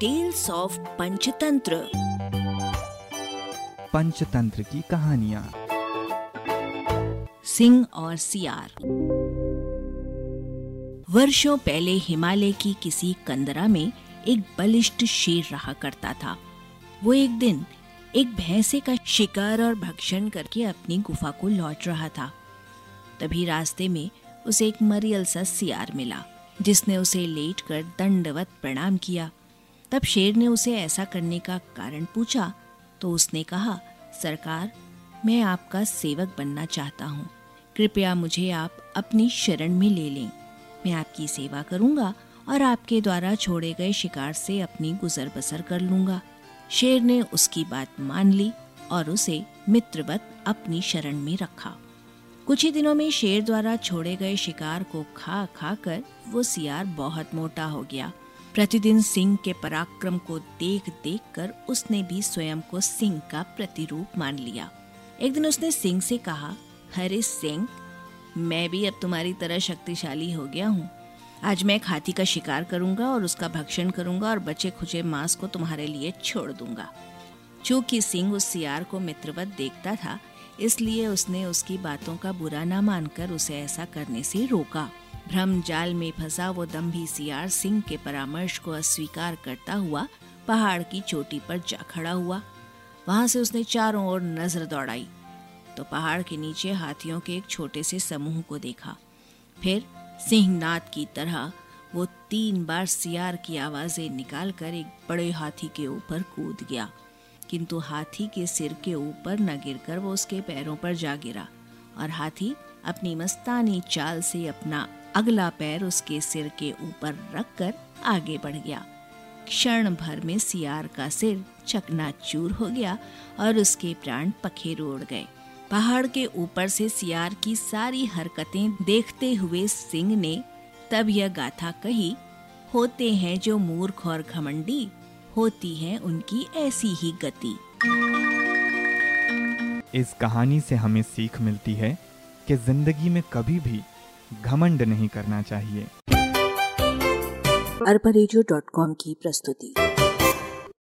Tales of Panchatantra Panchatantra की कहानियाँ सिंह और सियार वर्षों पहले हिमालय की किसी कंदरा में एक बलिष्ठ शेर रहा करता था वो एक दिन एक भैंसे का शिकार और भक्षण करके अपनी गुफा को लौट रहा था तभी रास्ते में उसे एक मरियल सा सियार मिला जिसने उसे लेट कर दंडवत प्रणाम किया तब शेर ने उसे ऐसा करने का कारण पूछा तो उसने कहा, सरकार, मैं आपका सेवक बनना चाहता हूँ। कृपया मुझे आप अपनी शरण में ले लें। मैं आपकी सेवा करूँगा और आपके द्वारा छोड़े गए शिकार से अपनी गुजर बसर कर लूँगा। शेर ने उसकी बात मान ली और उसे मित्रवत अपनी शरण में रखा। कुछ ही दिनों में शेर द्वारा छोड़े गए शिकार को खा खा कर वो सियार बहुत मोटा हो गया प्रतिदिन सिंह के पराक्रम को देख देख कर उसने भी स्वयं को सिंह का प्रतिरूप मान लिया। एक दिन उसने सिंह से कहा अरे सिंह, मैं भी अब तुम्हारी तरह शक्तिशाली हो गया हूँ। आज मैं एक हाथी का शिकार करूँगा और उसका भक्षण करूँगा और बचे खुचे मांस को तुम्हारे लिए छोड़ दूँगा। चूँकि सिंह उस सियार को मित्रवत देखता था, इसलिए उसने उसकी बातों का बुरा न मानकर उसे ऐसा करने से रोका। भ्रम जाल में फंसा वो दम्भी सियार सिंह के परामर्श को अस्वीकार करता हुआ पहाड़ की चोटी पर जा खड़ा हुआ। वहाँ से उसने चारों ओर नज़र दौड़ाई तो पहाड़ के नीचे हाथियों के एक छोटे से समूह को देखा। फिर सिंहनाथ की तरह वो तीन बार सियार की आवाज़ें निकालकर एक बड़े हाथी के ऊपर कूद गया। किंतु हाथी के सिर के ऊपर न गिरकर वो उसके पैरों पर जा गिरा और हाथी अपनी मस्तानी चाल से अपना अगला पैर उसके सिर के ऊपर रखकर आगे बढ़ गया। क्षण भर में सियार का सिर चकनाचूर हो गया और उसके प्राण पखेरु उड़ गए। पहाड़ के ऊपर से सियार की सारी हरकतें देखते हुए सिंह ने तब यह गाथा कही, होते हैं जो मूर्ख और घमंडी, होती है उनकी ऐसी ही गति। इस कहानी से हमें सीख मिलती है कि ज़िंदगी में कभी भी घमंड नहीं करना चाहिए। अरबा की प्रस्तुति।